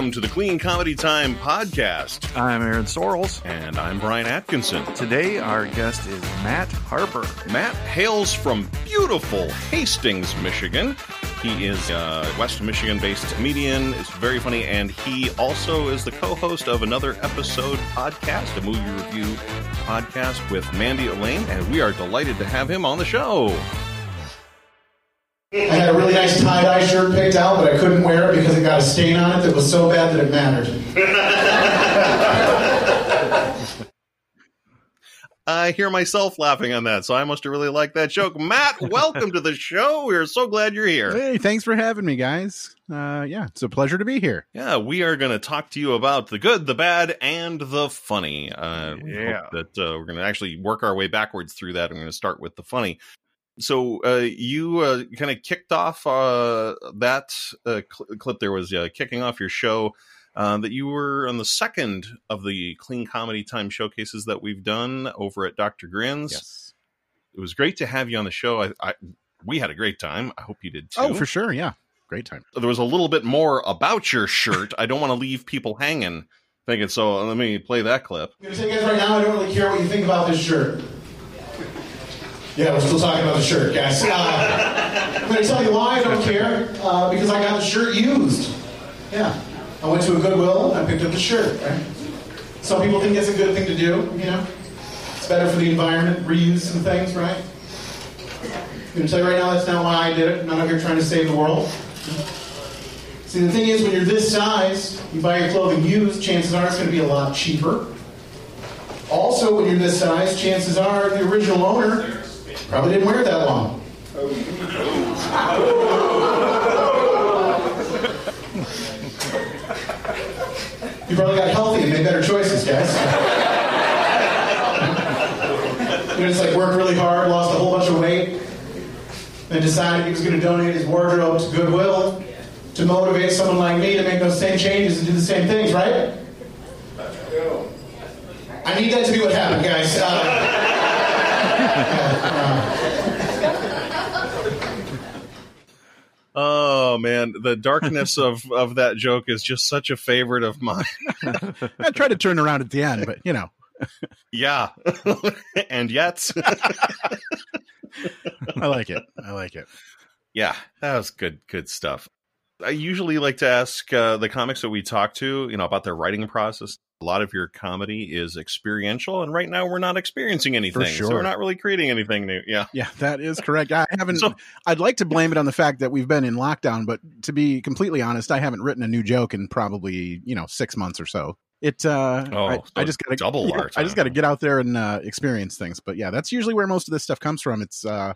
welcome to the Clean Comedy Time podcast. I'm Aaron Sorrells. And I'm Brian Atkinson. Today, our guest is Matt Harper. Matt hails from beautiful Hastings, Michigan. He is a West Michigan based comedian. It's very funny. And he also is the co host of another episode podcast, a movie review podcast with Mandy Elaine. And we are delighted to have him on the show. I had a really nice tie-dye shirt picked out, but I couldn't wear it because it got a stain on it that was so bad that it mattered. I hear myself laughing on that, so I must have really liked that joke. Matt, welcome to the show. We're so glad you're here. Hey, thanks for having me, guys. Uh, yeah, it's a pleasure to be here. Yeah, we are going to talk to you about the good, the bad, and the funny. Uh, yeah, that uh, we're going to actually work our way backwards through that. I'm going to start with the funny so uh, you uh, kind of kicked off uh, that uh, cl- clip. There was uh, kicking off your show uh, that you were on the second of the Clean Comedy Time showcases that we've done over at Dr. Grins. Yes. It was great to have you on the show. I, I we had a great time. I hope you did too. Oh, for sure. Yeah, great time. There was a little bit more about your shirt. I don't want to leave people hanging thinking. So let me play that clip. I'm gonna tell you guys right now, I don't really care what you think about this shirt. Yeah, we're still talking about the shirt, guys. Uh, I'm going to tell you why I don't care. Uh, because I got the shirt used. Yeah. I went to a Goodwill and I picked up the shirt, right? Some people think it's a good thing to do, you know? It's better for the environment, reuse some things, right? I'm going to tell you right now, that's not why I did it. I'm not here trying to save the world. See, the thing is, when you're this size, you buy your clothing used, chances are it's going to be a lot cheaper. Also, when you're this size, chances are the original owner Probably didn't wear it that long. you probably got healthy and made better choices, guys. you know, just like worked really hard, lost a whole bunch of weight, then decided he was going to donate his wardrobe to Goodwill to motivate someone like me to make those same changes and do the same things, right? I need that to be what happened, guys. Uh, Oh man, the darkness of of that joke is just such a favorite of mine. I tried to turn around at the end, but you know. yeah. and yet I like it. I like it. Yeah, that was good good stuff. I usually like to ask uh, the comics that we talk to, you know, about their writing process a lot of your comedy is experiential and right now we're not experiencing anything sure. so we're not really creating anything new yeah. Yeah that is correct. I haven't so, i'd like to blame it on the fact that we've been in lockdown but to be completely honest i haven't written a new joke in probably you know six months or so. It uh oh, I, so I, just gotta double know, i just gotta get out there and uh experience things but yeah that's usually where most of this stuff comes from. It's uh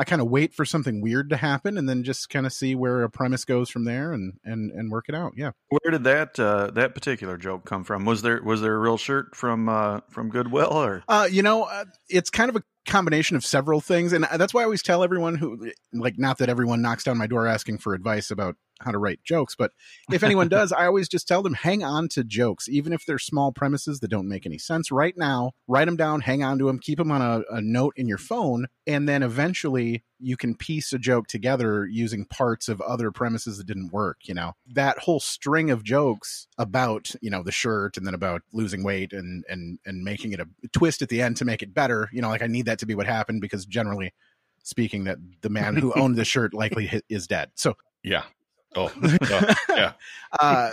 I kind of wait for something weird to happen and then just kind of see where a premise goes from there and and and work it out. Yeah. Where did that uh, that particular joke come from? Was there was there a real shirt from uh, from Goodwill or? Uh, you know, uh, it's kind of a combination of several things, and that's why I always tell everyone who like not that everyone knocks down my door asking for advice about how to write jokes, but if anyone does, I always just tell them hang on to jokes, even if they're small premises that don't make any sense right now. Write them down, hang on to them, keep them on a, a note in your phone, and then eventually you can piece a joke together using parts of other premises that didn't work. You know that whole string of jokes about you know the shirt and then about losing weight and and and making it a twist at the end to make it better. You know, like I need that to be what happened because generally speaking that the man who owned the shirt likely is dead. So yeah, Oh, uh, yeah. uh,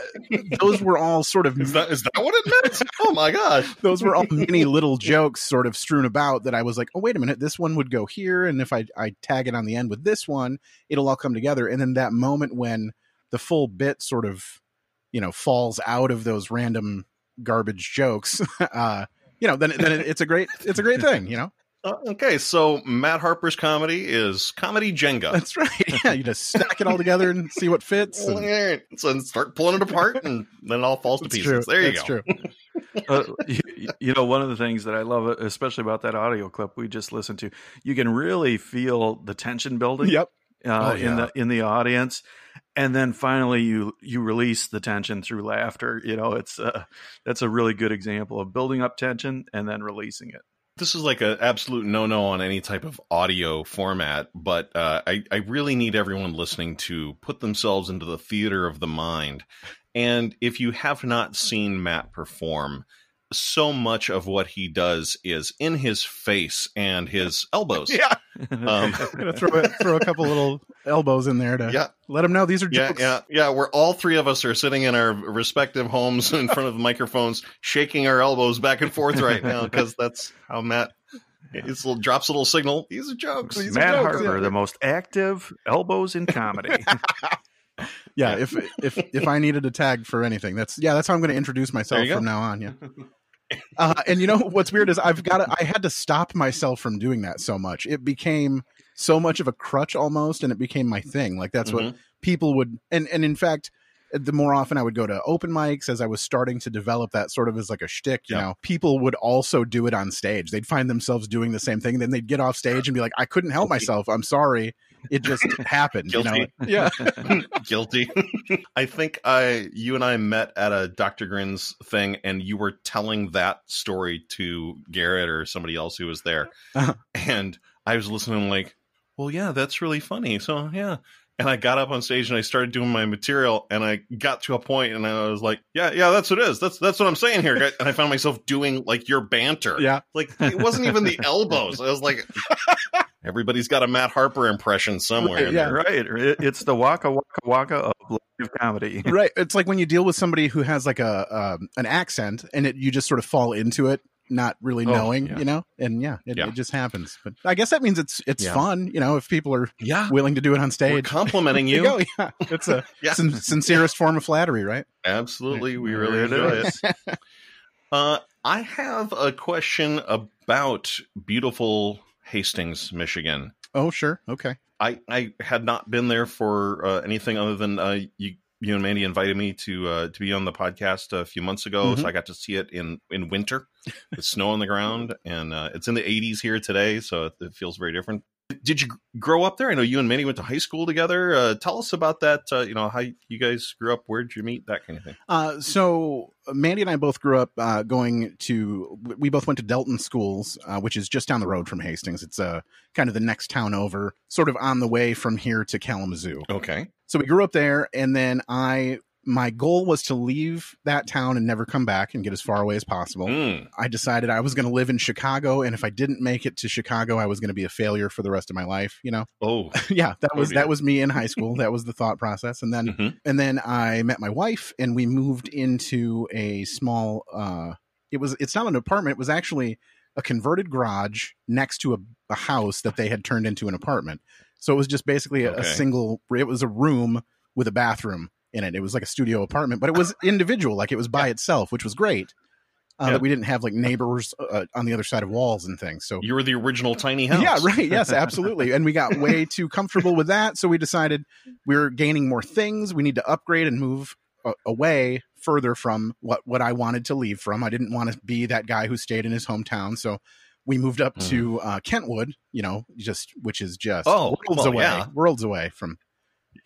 those were all sort of. Is that, is that what it meant? Oh my gosh. those were all mini little jokes sort of strewn about that I was like, oh, wait a minute, this one would go here. And if I, I tag it on the end with this one, it'll all come together. And then that moment when the full bit sort of, you know, falls out of those random garbage jokes, uh, you know, then, then it's a great, it's a great thing, you know? Uh, okay, so Matt Harper's comedy is comedy Jenga. That's right. Yeah, you just stack it all together and see what fits. And... So start pulling it apart, and then it all falls to pieces. True. There you That's go. True. uh, you, you, know, one of the things that I love, especially about that audio clip we just listened to, you can really feel the tension building. Yep. Uh, oh, yeah. In the in the audience, and then finally you you release the tension through laughter. You know, it's uh, that's a really good example of building up tension and then releasing it this is like an absolute no-no on any type of audio format but uh, I, I really need everyone listening to put themselves into the theater of the mind. And if you have not seen Matt perform, so much of what he does is in his face and his elbows. Yeah. Um, I'm gonna throw a, throw a couple little elbows in there to Yeah. let them know these are Yeah, jokes. yeah, yeah. We're all three of us are sitting in our respective homes in front of the microphones, shaking our elbows back and forth right now because that's how Matt his little drops a little signal. These are jokes. These are Matt jokes. Harper, the most active elbows in comedy. Yeah, if if if I needed a tag for anything, that's yeah, that's how I'm going to introduce myself There go. from now on. Yeah. Uh, and you know what's weird is I've got to, I had to stop myself from doing that so much. It became so much of a crutch almost, and it became my thing. Like that's what Mhm. people would, and and in fact, the more often I would go to open mics as I was starting to develop that sort of as like a shtick, you Yeah. know, people would also do it on stage. They'd find themselves doing the same thing. Then they'd get off stage and be like, I couldn't help myself. I'm sorry. It just happened. You know? Yeah. Guilty. I think I, you and I met at a Dr. Grins thing, and you were telling that story to Garrett or somebody else who was there, Uh-huh. and I was listening, like, well, yeah, that's really funny. So yeah. And I got up on stage and I started doing my material, and I got to a point, and I was like, "Yeah, yeah, that's what it is. That's that's what I'm saying here." And I found myself doing like your banter. Yeah. like it wasn't even the elbows. I was like, everybody's got a Matt Harper impression somewhere. in Yeah. there. right. It's the waka waka waka of live comedy. right it's like when you deal with somebody who has like a um, an accent and it you just sort of fall into it not really Oh, knowing yeah. you know and yeah it, Yeah. it just happens but i guess that means it's it's Yeah. fun you know if people are Yeah, willing to do it on we're stage complimenting There you. go, yeah it's a Yeah. sin- sincerest form of flattery right Absolutely, we really enjoy it. Uh, I have a question about beautiful Hastings, Michigan. oh sure okay I, I had not been there for uh, anything other than uh, you you and Mandy invited me to uh, to be on the podcast a few months ago, Mhm. so I got to see it in in winter with snow on the ground, and uh, it's in the 80s here today, so it, it feels very different. Did you grow up there? I know you and Mandy went to high school together. Uh, tell us about that. Uh, you know how you guys grew up. Where'd you meet? That kind of thing. Uh, so Mandy and I both grew up uh, going to. We both went to Delton schools, uh, which is just down the road from Hastings. It's uh, kind of the next town over, sort of on the way from here to Kalamazoo. Okay. So we grew up there, and then I. My goal was to leave that town and never come back and get as far away as possible. Mm. I decided I was going to live in Chicago, and if I didn't make it to Chicago, I was going to be a failure for the rest of my life. You know, Oh. yeah, that Oh, was dear. that was me in high school. that was the thought process, and then Mhm. and then I met my wife, and we moved into a small. uh It was it's not an apartment. It was actually a converted garage next to a, a house that they had turned into an apartment. So it was just basically a, a single. It was a room with a bathroom in it. It was like a studio apartment, but it was individual, like it was by itself, which was great. Uh, Yeah. That we didn't have like neighbors uh, on the other side of walls and things. So You were the original tiny house. yeah, right. Yes, absolutely. And we got way too comfortable with that, so we decided we are gaining more things. We need to upgrade and move uh, away further from what what I wanted to leave from. I didn't want to be that guy who stayed in his hometown, so we moved up to uh, Kentwood. You know, just which is just Oh, worlds well, away, yeah. worlds away from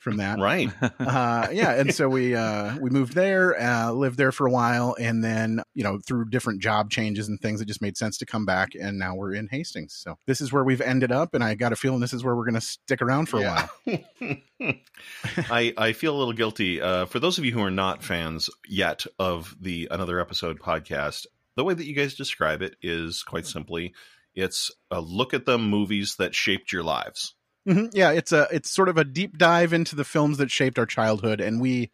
from that Right. uh, yeah, and so we uh, we moved there, uh, lived there for a while, and then you know through different job changes and things, it just made sense to come back, and now we're in Hastings. So this is where we've ended up, and I got a feeling this is where we're going to stick around for a Yeah. while. I, I feel a little guilty. Uh, for those of you who are not fans yet of the Another Episode podcast, the way that you guys describe it is quite simply it's a look at the movies that shaped your lives. Hmm Yeah, it's a it's sort of a deep dive into the films that shaped our childhood, and we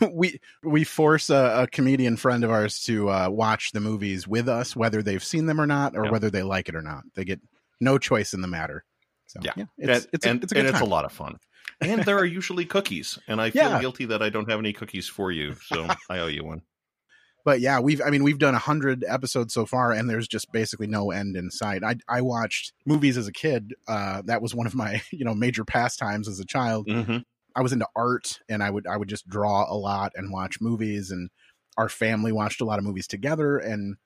we we force a, a comedian friend of ours to uh, watch the movies with us, whether they've seen them or not, or Yeah. whether they like it or not. They get no choice in the matter. So Yeah. it's and it's a, and, it's a and it's a lot of fun. And there are usually cookies. And I feel Yeah. guilty that I don't have any cookies for you. So I owe you one. But yeah, we've I mean we've done a hundred episodes so far, and there's just basically no end in sight. I I watched movies as a kid. Uh, that was one of my you know major pastimes as a child. hmm I was into art, and I would I would just draw a lot and watch movies, and our family watched a lot of movies together, and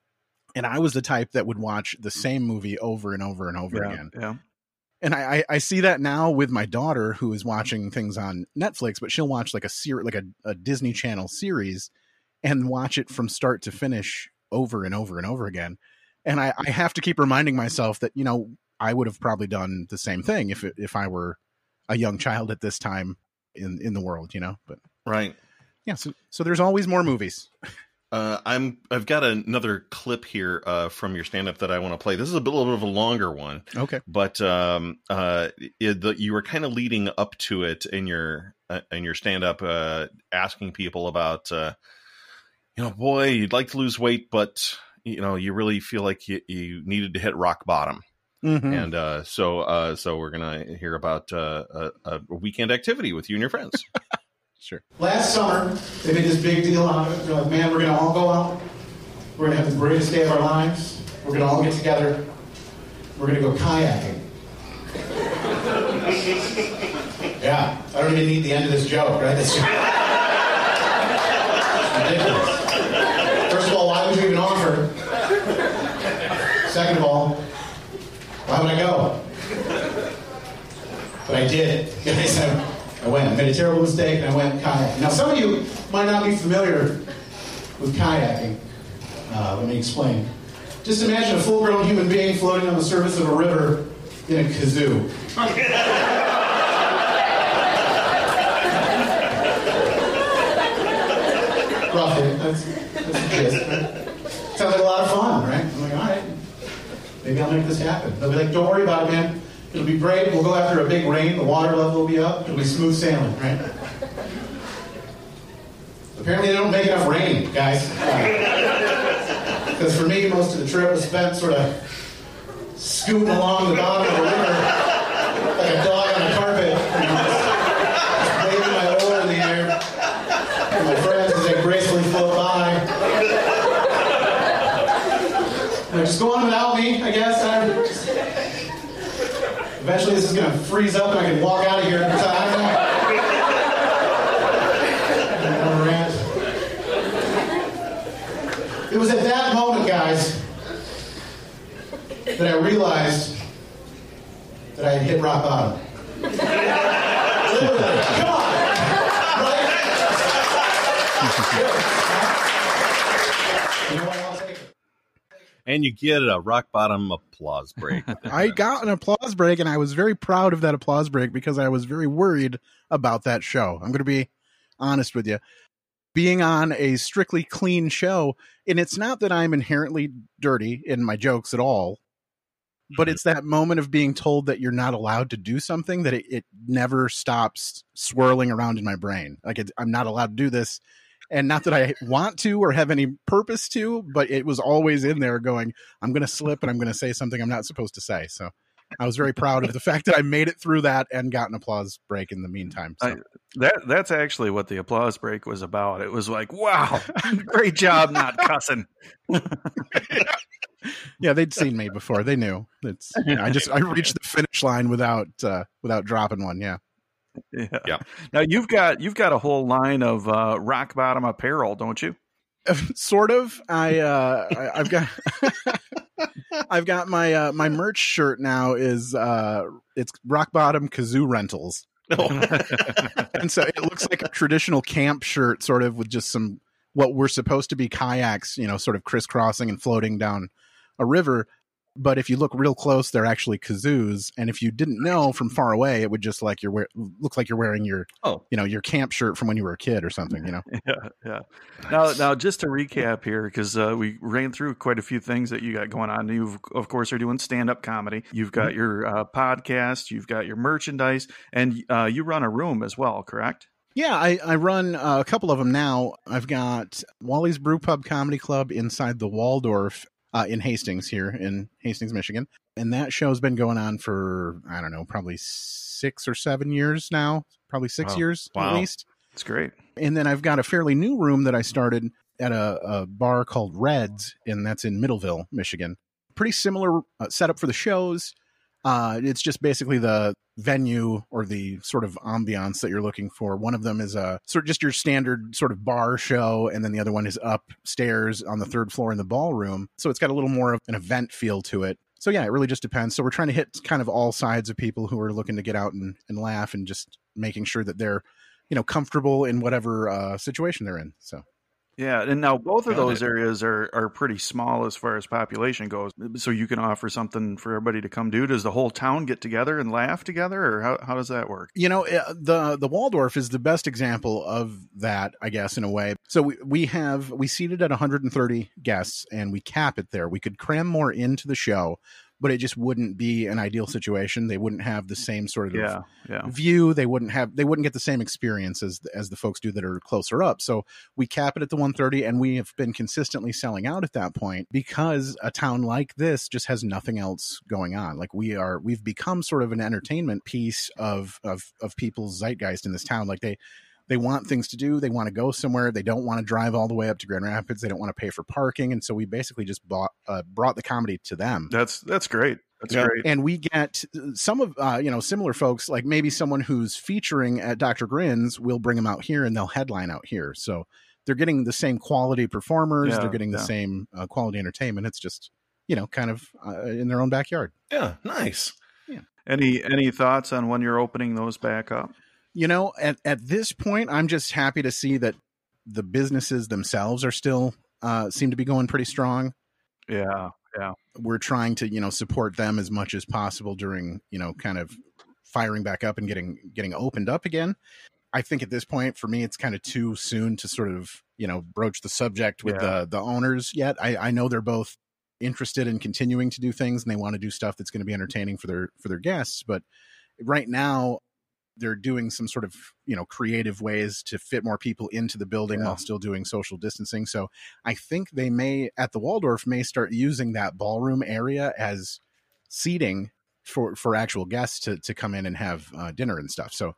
and I was the type that would watch the same movie over and over and over Yeah, again. yeah. And I, I I see that now with my daughter who is watching things on Netflix, but she'll watch like a ser- like a, a Disney Channel series and watch it from start to finish over and over and over again. And I, I have to keep reminding myself that, you know, I would have probably done the same thing if it, if I were a young child at this time in, in the world, you know, but Right. Yeah, so, so there's always more movies. Uh, I'm I've got another clip here uh, from your stand up that I want to play. This is a bit, little bit of a longer one, Okay. but um, uh, it, the, you were kind of leading up to it in your uh, in your stand up, uh, asking people about, uh, you know, boy, you'd like to lose weight, but you know, you really feel like you, you needed to hit rock bottom, Mhm. and uh, so uh, so we're gonna hear about uh, a, a weekend activity with you and your friends. Sure. Last summer, they made this big deal out of it. Like, man, we're going to all go out. We're going to have the greatest day of our lives. We're going to all get together. We're going to go kayaking. yeah, I don't even need the end of this joke, right? That's ridiculous. First of all, why would you even offer? Second of all, why would I go? But I did. Guys, I, went. I made a terrible mistake and I went kayaking. Now, some of you might not be familiar with kayaking. Uh, let me explain. Just imagine a full grown human being floating on the surface of a river in a kazoo. Roughly. That's, that's the gist. Sounds like a lot of fun, right? I'm like, all right, maybe I'll make this happen. They'll be like, don't worry about it, man. It'll be great. We'll go after a big rain. The water level will be up. It'll be smooth sailing, right? Apparently, they don't make enough rain, guys. Because for me, most of the trip was spent sort of scooting along the bottom of the river like a dog on a carpet, you know, just waving my oar in the air. And my friends as they gracefully float by. Like, just go on without me, I guess. Eventually, this is going to freeze up and I can walk out of here every time. It was at that moment, guys, that I realized that I had hit rock bottom. Literally. Come on. Right? You know what? I'll take it. And you get a rock bottom applause break. I got an applause break, and I was very proud of that applause break because I was very worried about that show. I'm going to be honest with you. Being on a strictly clean show, and it's not that I'm inherently dirty in my jokes at all, but it's that moment of being told that you're not allowed to do something that it, it never stops swirling around in my brain. Like it, I'm not allowed to do this. And not that I want to or have any purpose to, but it was always in there going, I'm going to slip and I'm going to say something I'm not supposed to say. So I was very proud of the fact that I made it through that and got an applause break in the meantime. So. I- That that's actually what the applause break was about. It was like, wow, great job not cussing. yeah, they'd seen me before. They knew. It's you know, I just I reached the finish line without uh, without dropping one. Yeah. Yeah. Yeah. Now you've got you've got a whole line of uh, rock bottom apparel, don't you? sort of. I uh, I, I've got I've got my uh, my merch shirt now is uh, it's rock bottom kazoo rentals, and so it looks like a traditional camp shirt, sort of with just some what were supposed to be kayaks, you know, sort of crisscrossing and floating down a river. But if you look real close, they're actually kazoos. And if you didn't know from far away, it would just like you're wear- look like you're wearing your Oh. you know your camp shirt from when you were a kid or something. You know. Yeah, yeah. Now, now, just to recap here, because uh, we ran through quite a few things that you got going on. You, of course, are doing stand-up comedy. You've got your uh, podcast. You've got your merchandise, and uh, you run a room as well, correct? Yeah, I, I run uh, a couple of them now. I've got Wally's Brew Pub Comedy Club inside the Walldorff uh, in Hastings here in Hastings, Michigan. And that show's been going on for, I don't know, probably six or seven years now, probably six Wow. years Wow. at least. It's great. And then I've got a fairly new room that I started at a, a bar called Reds, and that's in Middleville, Michigan. Pretty similar uh, setup for the shows. Uh, it's just basically the venue or the sort of ambiance that you're looking for. One of them is a sort of just your standard sort of bar show, and then the other one is upstairs on the third floor in the ballroom. So it's got a little more of an event feel to it. So yeah, it really just depends. So we're trying to hit kind of all sides of people who are looking to get out and, and laugh and just making sure that they're, you know, comfortable in whatever uh, situation they're in. So Yeah, and now both of Got those it. areas are are pretty small as far as population goes. So you can offer something for everybody to come do. Does the whole town get together and laugh together, or how how does that work? You know, uh, the the Walldorff is the best example of that, I guess, in a way. So we, we have we seated at 130 guests, and we cap it there. We could cram more into the show, but it just wouldn't be an ideal situation. They wouldn't have the same sort of Yeah, yeah, view. They wouldn't have they wouldn't get the same experience as as the folks do that are closer up. So we cap it at the 130, and we have been consistently selling out at that point because a town like this just has nothing else going on. Like we are, we've become sort of an entertainment piece of of of people's zeitgeist in this town. Like they they want things to do. They want to go somewhere. They don't want to drive all the way up to Grand Rapids. They don't want to pay for parking, and so we basically just bought uh, brought the comedy to them that's that's great. That's Yeah. great. and we get some of uh, you know similar folks like maybe someone who's featuring at dr grins we'll bring them out here and they'll headline out here so they're getting the same quality performers Yeah, they're getting the same uh, quality entertainment it's just you know kind of uh, in their own backyard Yeah, nice. Yeah. Any any thoughts on when you're opening those back up? You know at, at this point i'm just happy to see that the businesses themselves are still uh, seem to be going pretty strong Yeah, yeah. we're trying to you know support them as much as possible during you know kind of firing back up and getting getting opened up again i think at this point for me it's kind of too soon to sort of you know broach the subject with Yeah. the the owners yet i i know they're both interested in continuing to do things and they want to do stuff that's going to be entertaining for their for their guests but right now they're doing some sort of you know creative ways to fit more people into the building Yeah. while still doing social distancing so I think they may at the Walldorff may start using that ballroom area as seating for for actual guests to to come in and have uh, dinner and stuff. So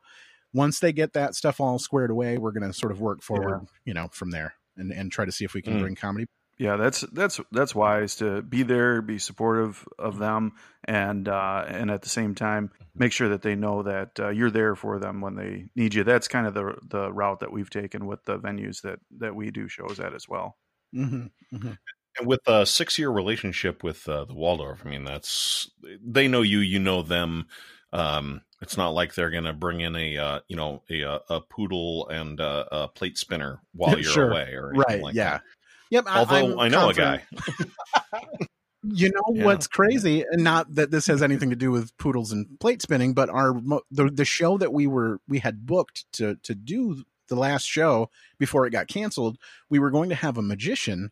once they get that stuff all squared away, we're going to sort of work forward, you know, from there and and try to see if we can Mm. bring comedy. Yeah. That's that's that's wise to be there, be supportive of them, and uh, and at the same time make sure that they know that uh, you're there for them when they need you. That's kind of the the route that we've taken with the venues that that we do shows at as well. Mm-hmm. And with a six year relationship with uh, the Walldorff, I mean, that's they know you, you know them. Um, it's not like they're going to bring in a uh, you know a a, a poodle and a, a plate spinner while you're Sure. away, or anything Right? Like yeah. that. Yep. Although I'm I know a guy. You know Yeah. what's crazy, and not that this has anything to do with poodles and plate spinning, but our the the show that we were we had booked to to do the last show before it got canceled, we were going to have a magician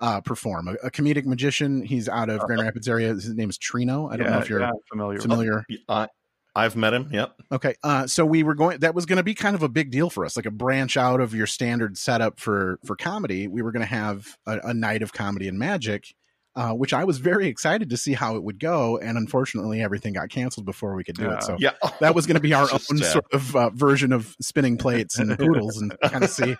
uh perform a, a comedic magician. He's out of Grand Rapids area. His name is Trino. I don't Yeah, know if you're yeah, familiar. familiar. I, I've met him. Yep. Okay. Uh, so we were going. That was going to be kind of a big deal for us, like a branch out of your standard setup for for comedy. We were going to have a, a night of comedy and magic, uh, which I was very excited to see how it would go. And unfortunately, everything got canceled before we could do Yeah. it. So Yeah. that was going to be our Just own sad. sort of uh, version of spinning plates and poodles, and kind of see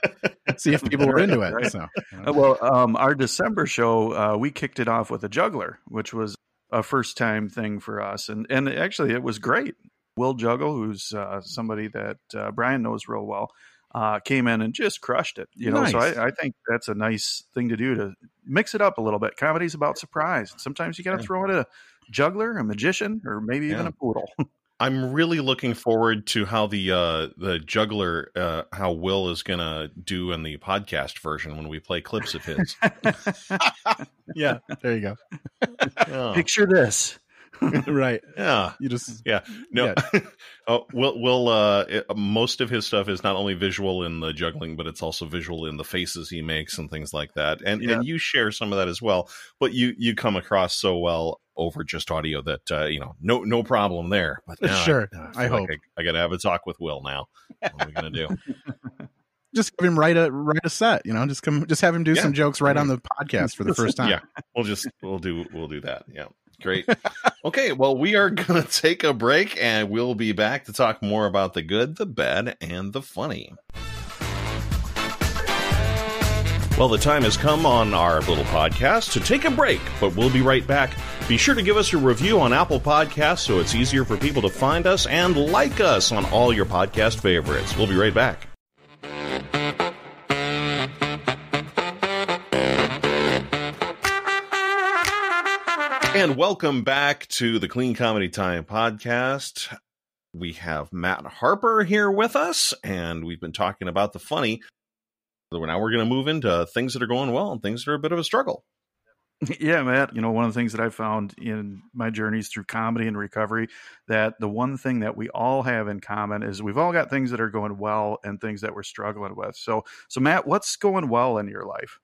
see if people were into it. Right. So Uh, well, um, our December show, uh, we kicked it off with a juggler, which was a first time thing for us, and and actually it was great. Will Juggle, who's uh, somebody that uh, Brian knows real well, uh, came in and just crushed it. You know, so I, I think that's a nice thing to do to mix it up a little bit. Comedy's about surprise. Sometimes you got to Yeah. throw in a juggler, a magician, or maybe even a poodle. I'm really looking forward to how the uh, the juggler, uh, how Will is gonna do in the podcast version when we play clips of his. yeah, there you go. Yeah. Picture this. right. yeah. You just yeah. No, oh, Will. Will. Uh, it- most of his stuff is not only visual in the juggling, but it's also visual in the faces he makes and things like that. And Yeah. and you share some of that as well. But you you come across so well over just audio that uh, you know no no problem there. But now Sure. I, I feel like hope. I, I got to have a talk with Will now. What are we gonna do? just have him write a write a set. You know, just come, just have him do Yeah. some jokes right on the podcast for the first time. Yeah. We'll just we'll do we'll do that. Yeah. Great. Okay, well we are going to take a break and we'll be back to talk more about the good, the bad and the funny. Well, the time has come on our little podcast to take a break, but we'll be right back. Be sure to give us a review on Apple Podcasts so it's easier for people to find us and like us on all your podcast favorites. We'll be right back. And welcome back to the Clean Comedy Time podcast. We have Matt Harper here with us, and we've been talking about the funny. Now we're going to move into things that are going well and things that are a bit of a struggle. Yeah, Matt. You know, one of the things that I found in my journeys through comedy and recovery that the one thing that we all have in common is we've all got things that are going well and things that we're struggling with. So, so Matt, what's going well in your life?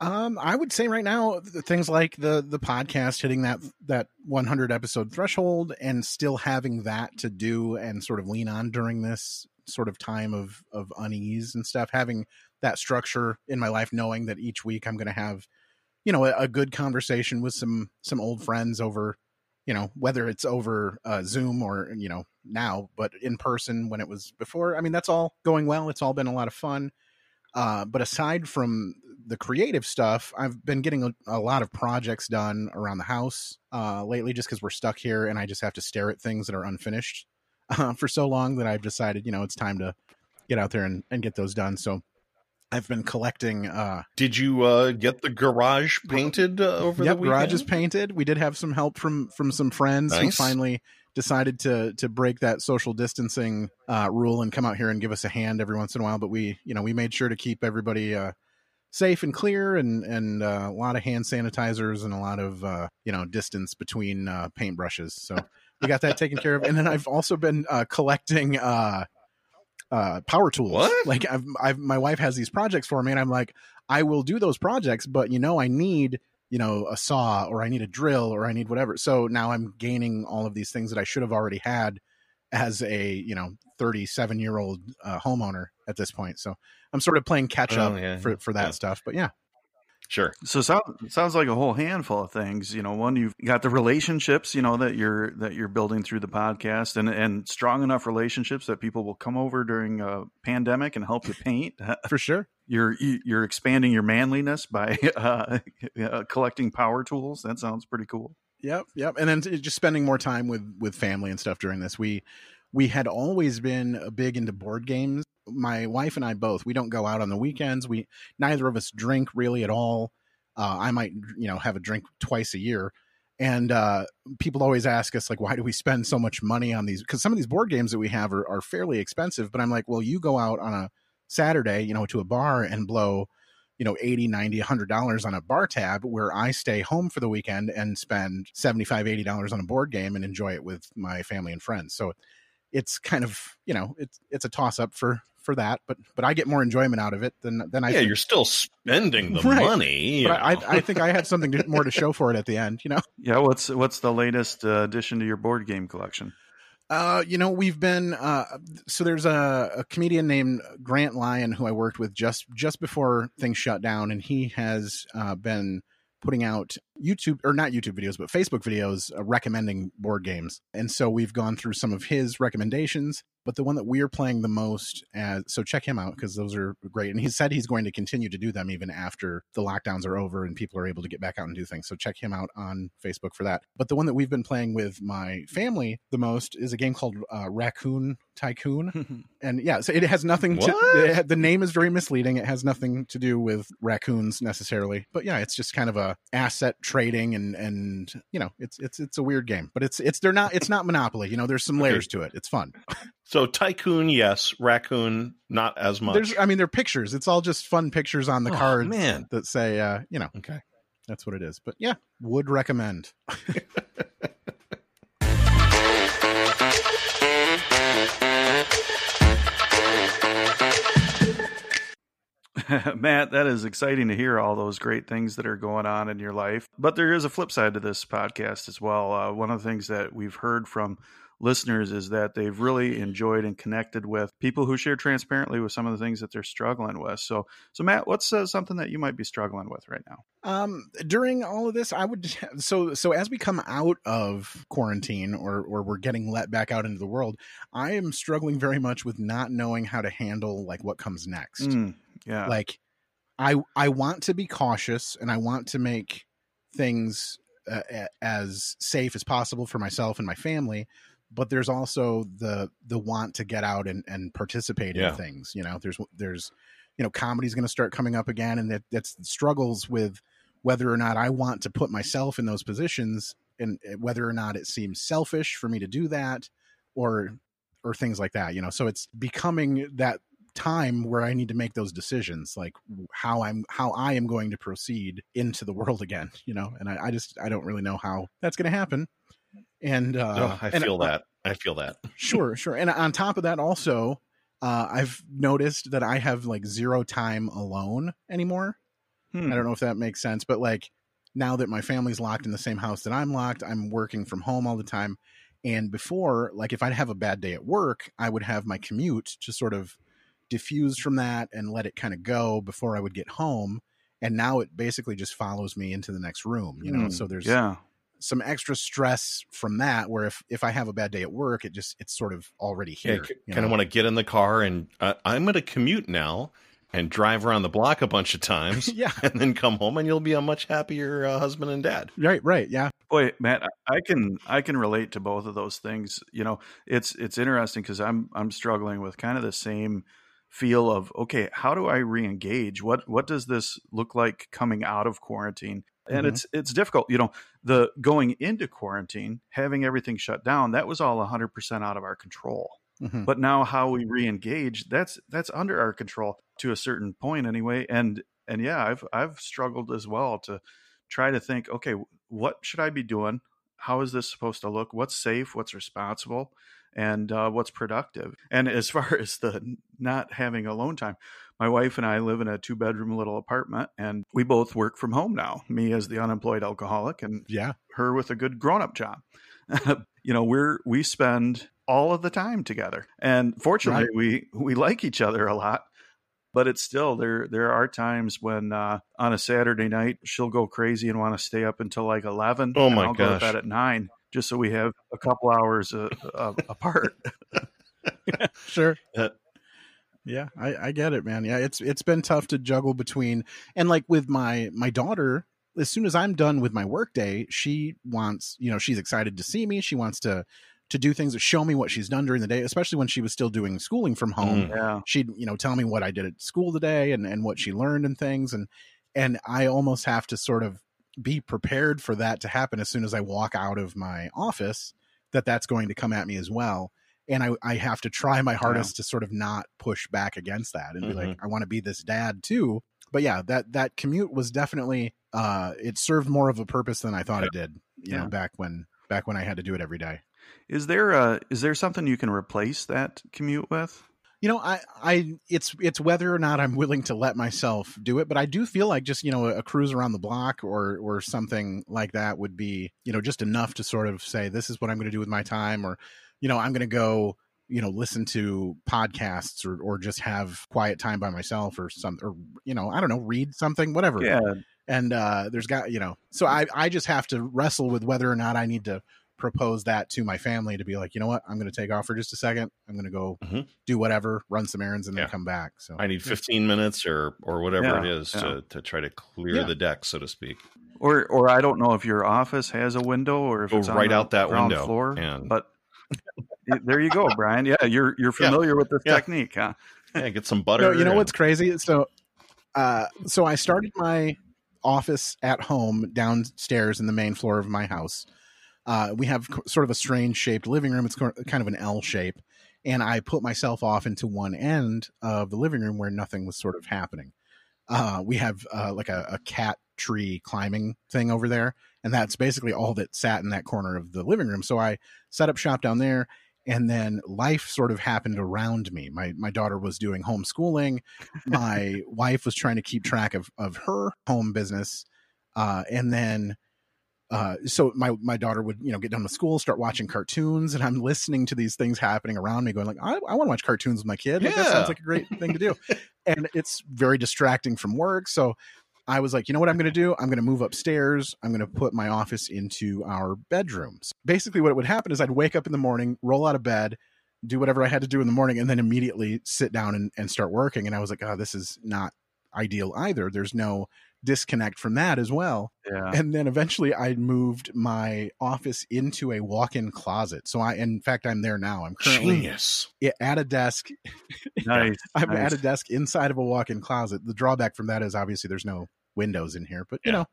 Um, I would say right now things like the the podcast hitting that that 100 episode threshold and still having that to do and sort of lean on during this sort of time of of unease and stuff. Having that structure in my life, knowing that each week I'm going to have, you know, a, a, good conversation with some some old friends over, you know, whether it's over uh, Zoom or you know now, but in person when it was before. I mean, that's all going well. It's all been a lot of fun. Uh, but aside from the creative stuff, I've been getting a, a lot of projects done around the house uh, lately, just because we're stuck here and I just have to stare at things that are unfinished uh, for so long that I've decided, you know, it's time to get out there and, and get those done. So I've been collecting. Uh, did you uh, get the garage painted uh, over yep, the weekend? garage is painted. We did have some help from from some friends nice. who finally decided to to break that social distancing uh, rule and come out here and give us a hand every once in a while. But we, you know, we made sure to keep everybody uh, safe and clear and and uh, a lot of hand sanitizers and a lot of uh, you know distance between uh, paintbrushes so we got that taken care of and then i've also been uh, collecting uh, power tools. What? like I've, I've my wife has these projects for me and i'm like i will do those projects but you know i need you know a saw or i need a drill or i need whatever. So now i'm gaining all of these things that i should have already had as a you know 37 year old uh, homeowner at this point. So i'm sort of playing catch up oh, yeah, for, for that yeah. stuff but yeah Sure. So sound, sounds like a whole handful of things. You know, one you've got the relationships, you know, that you're that you're building through the podcast, and and strong enough relationships that people will come over during a pandemic and help you paint. For sure. You're you're expanding your manliness by uh, uh, collecting power tools. That sounds pretty cool. Yep, yep. And then just spending more time with with family and stuff during this. We we had always been big into board games. My wife and I both. We don't go out on the weekends. We neither of us drink really at all. Uh, I might you know have a drink twice a year. And uh, people always ask us like, why do we spend so much money on these? Because some of these board games that we have are, are fairly expensive. But I'm like, well, you go out on a Saturday, you know, to a bar and blow you know 80 90 100 dollars on a bar tab where i stay home for the weekend and spend 75 80 dollars on a board game and enjoy it with my family and friends so it's kind of you know it's it's a toss up for for that but but i get more enjoyment out of it than than i yeah think. you're still spending the right. money but I, I think i have something to, more to show for it at the end you know yeah what's what's the latest uh, addition to your board game collection uh, you know, we've been uh, so there's a, a, comedian named Grant Lyon who I worked with just just before things shut down, and he has uh, been putting out YouTube or not YouTube videos, but Facebook videos uh, recommending board games. And so we've gone through some of his recommendations but the one that we're playing the most as so check him out because those are great and he said he's going to continue to do them even after the lockdowns are over and people are able to get back out and do things so check him out on facebook for that. But the one that we've been playing with my family the most is a game called uh, raccoon tycoon and yeah so it has nothing to it, the name is very misleading it has nothing to do with raccoons necessarily but yeah it's just kind of a asset trading and and you know it's it's it's a weird game but it's it's they're not it's not monopoly you know there's some layers okay. to it it's fun So tycoon, yes. Raccoon, not as much. There's, I mean, they're pictures. It's all just fun pictures on the oh, cards man. that say, uh, you know, okay, that's what it is. But yeah, would recommend. Matt, that is exciting to hear all those great things that are going on in your life. But there is a flip side to this podcast as well. Uh, one of the things that we've heard from listeners is that they've really enjoyed and connected with people who share transparently with some of the things that they're struggling with. So, so Matt, what's uh, something that you might be struggling with right now? Um, during all of this, I would so so as we come out of quarantine or or we're getting let back out into the world, I am struggling very much with not knowing how to handle like what comes next. Mm, yeah, like I I want to be cautious and I want to make things uh, as safe as possible for myself and my family but there's also the the want to get out and, and participate yeah. in things you know there's there's you know comedy's going to start coming up again and that that's struggles with whether or not i want to put myself in those positions and eh, whether or not it seems selfish for me to do that or or things like that you know so it's becoming that time where I need to make those decisions, like how I'm how I am going to proceed into the world again, you know. And I, I just I don't really know how that's going to happen. And uh, oh, I and, feel that. I feel that. Sure, sure. And on top of that, also, uh, I've noticed that I have like zero time alone anymore. Hmm. I don't know if that makes sense, but like now that my family's locked in the same house that I'm locked, I'm working from home all the time. And before, like if I'd have a bad day at work, I would have my commute to sort of diffuse from that and let it kind of go before I would get home. And now it basically just follows me into the next room, you know. Hmm. So there's yeah. Some extra stress from that where if if I have a bad day at work, it just it's sort of already here. Yeah, you kind of want to get in the car and uh, I'm going to commute now and drive around the block a bunch of times yeah. and then come home and you'll be a much happier uh, husband and dad. Right, right. Yeah. Boy, Matt, I I can I can relate to both of those things. You know, it's it's interesting because I'm I'm struggling with kind of the same feel of okay, how do I re-engage? What what does this look like coming out of quarantine? And Mhm. it's it's difficult. You know, the going into quarantine, having everything shut down, that was all 100% out of our control. Mhm. But now how we re-engage, that's that's under our control to a certain point anyway. And and yeah, I've I've struggled as well to try to think, okay, what should I be doing? How is this supposed to look? What's safe? What's responsible? And uh, what's productive? And as far as the not having alone time, my wife and I live in a two bedroom little apartment, and we both work from home now. Me as the unemployed alcoholic, and Yeah. her with a good grown up job. you know, we're we spend all of the time together, and fortunately, we we like each other a lot. But it's still there. There are times when uh, on a Saturday night she'll go crazy and want to stay up until like eleven. Oh and my I'll go to bed at nine just so we have a couple hours uh, uh, apart. Sure. Uh, yeah, I, I get it, man. Yeah, it's it's been tough to juggle between and like with my my daughter. As soon as I'm done with my workday, she wants you know she's excited to see me. She wants to to do things to show me what she's done during the day, especially when she was still doing schooling from home. Mm. Yeah, she'd you know tell me what I did at school today and and what she learned and things and and I almost have to sort of be prepared for that to happen as soon as I walk out of my office that that's going to come at me as well. And I I have to try my hardest to sort of not push back against that and be like I want to be this dad too. But yeah that that commute was definitely uh it served more of a purpose than I thought it did you Yeah. know back when back when I had to do it every day. Is there a is there something you can replace that commute with? You know i i it's it's whether or not i'm willing to let myself do it but i do feel like just you know a, cruise around the block or or something like that would be you know just enough to sort of say this is what i'm going to do with my time or you know i'm going to go you know listen to podcasts or or just have quiet time by myself or some or you know i don't know read something whatever. Yeah, and uh there's got you know so i i just have to wrestle with whether or not i need to propose that to my family to be like you know what i'm going to take off for just a second i'm going to go Mhm. do whatever run some errands and then come back so I need 15 minutes or or whatever Yeah, it is yeah. to, to try to clear Yeah. the deck, so to speak. or or I don't know if your office has a window or if Go it's on right the out that window floor. and- But there you go, Brian. Yeah, you're you're Yeah. familiar with this Yeah. technique, huh? Yeah, get some butter. no, you know and- what's crazy so uh so i started my office at home downstairs in the main floor of my house uh we have sort of a strange shaped living room it's kind of an l shape and i put myself off into one end of the living room where nothing was sort of happening uh we have uh like a, a cat tree climbing thing over there and that's basically all that sat in that corner of the living room so i set up shop down there and then life sort of happened around me. My my daughter was doing homeschooling. My wife was trying to keep track of of her home business, uh, and then. Uh, so my my daughter would you know get done with school, start watching cartoons, and I'm listening to these things happening around me, going like, I, I want to watch cartoons with my kid. Like, that sounds like a great thing to do, and it's very distracting from work. So I was like, you know what I'm going to do? I'm going to move upstairs. I'm going to put my office into our bedrooms. Basically, what would happen is I'd wake up in the morning, roll out of bed, do whatever I had to do in the morning, and then immediately sit down and, and start working. And I was like, oh, this is not ideal either. There's no disconnect from that as well. Yeah. And then eventually I moved my office into a walk-in closet. So I, in fact, I'm there now. I'm currently Genius. at a desk. Nice. I'm nice. at a desk inside of a walk-in closet. The drawback from that is obviously there's no windows in here, but you Yeah. know,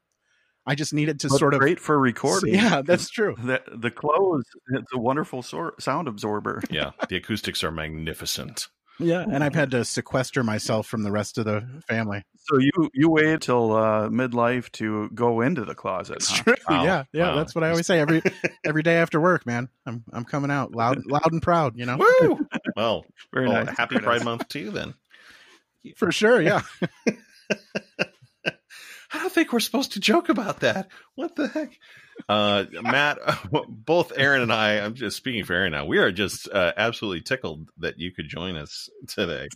I just needed to But sort of great for recording. Yeah, that's true. the the close. It's a wonderful sor- sound absorber. Yeah, the acoustics are magnificent. Yeah, and I've had to sequester myself from the rest of the family. So you you wait till uh, midlife to go into the closet. It's Huh? true. Wow. Yeah, yeah. Wow. That's what I always say every every day after work, man. I'm I'm coming out loud, loud and proud. You know, Woo! Well, Very well, nice. happy Pride. Month to you then. for sure. Yeah. I don't think we're supposed to joke about that. What the heck? Uh, Matt, both Aaron and I, I'm just speaking for Aaron now. We are just uh, absolutely tickled that you could join us today.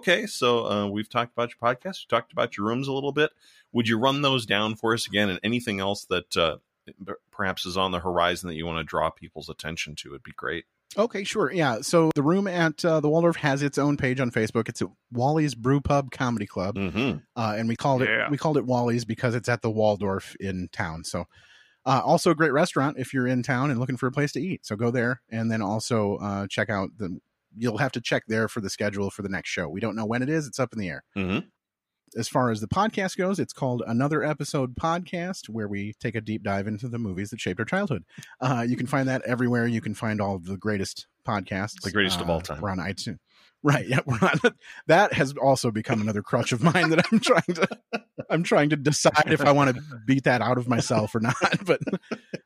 Okay, so uh, we've talked about your podcast, we talked about your rooms a little bit. Would you run those down for us again and anything else that uh, perhaps is on the horizon that you want to draw people's attention to? It'd be great. Okay, sure. Yeah. So the room at uh, the Walldorff has its own page on Facebook. It's at Wally's Brew Pub Comedy Club, Mm-hmm. uh, and we called Yeah. it we called it Wally's because it's at the Walldorff in town. So. Uh, also a great restaurant if you're in town and looking for a place to eat. So go there and then also uh, check out the. You'll have to check there for the schedule for the next show. We don't know when it is. It's up in the air. Mm-hmm. As far as the podcast goes, it's called Another Episode Podcast, where we take a deep dive into the movies that shaped our childhood. Uh, you can find that everywhere. You can find all of the greatest podcasts. The greatest of Uh, all time. We're on iTunes. Right. Yeah. We're on. That has also become another crutch of mine that I'm trying to. I'm trying to decide if I want to beat that out of myself or not. But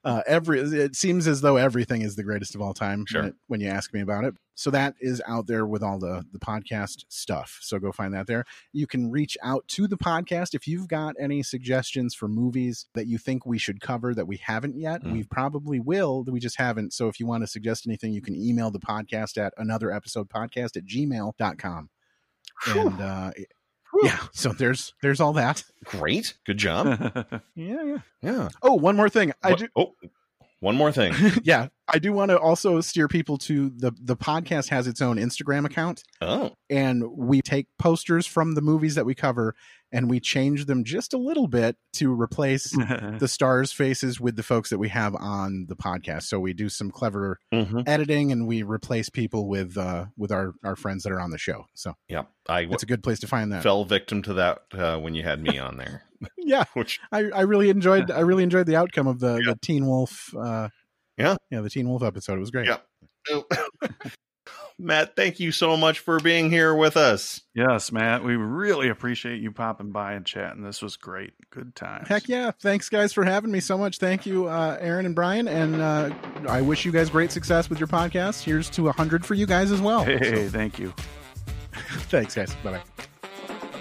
uh, every it seems as though everything is the greatest of all time Sure. when you ask me about it. So that is out there with all the the podcast stuff. So go find that there. You can reach out to the podcast if you've got any suggestions for movies that you think we should cover that we haven't yet. Mm. We probably will, we just haven't. So if you want to suggest anything, you can email the podcast at another episode podcast at gmail.com. And uh, yeah, so there's there's all that. Great. Good job. Yeah, yeah. Yeah. Oh, one more thing. I do Oh, one more thing. yeah, I do want to also steer people to the the podcast has its own Instagram account. Oh, and we take posters from the movies that we cover and we change them just a little bit to replace the stars faces with the folks that we have on the podcast. So we do some clever mm-hmm. editing and we replace people with uh with our our friends that are on the show. So yeah. I it's a good place to find that. fell victim to that uh, when you had me on there, yeah. Which i i really enjoyed i really enjoyed the outcome of the Yeah. the teen wolf uh Yeah. yeah the teen wolf episode it was great Yeah. Matt, thank you so much for being here with us. yes, Matt. We really appreciate you popping by and chatting. This was great. Good time. Heck yeah. Thanks, guys, for having me so much. Thank you, uh, Aaron and Brian. And uh, I wish you guys great success with your podcast. Here's to 100 for you guys as well. Hey, So, thank you. thanks, guys. Bye bye.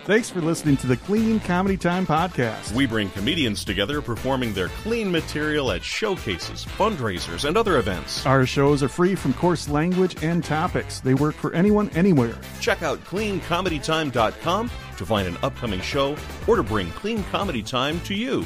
Thanks for listening to the Clean Comedy Time Podcast. We bring comedians together performing their clean material at showcases, fundraisers, and other events. Our shows are free from coarse language and topics. They work for anyone, anywhere. Check out cleancomedytime.com to find an upcoming show or to bring Clean Comedy Time to you.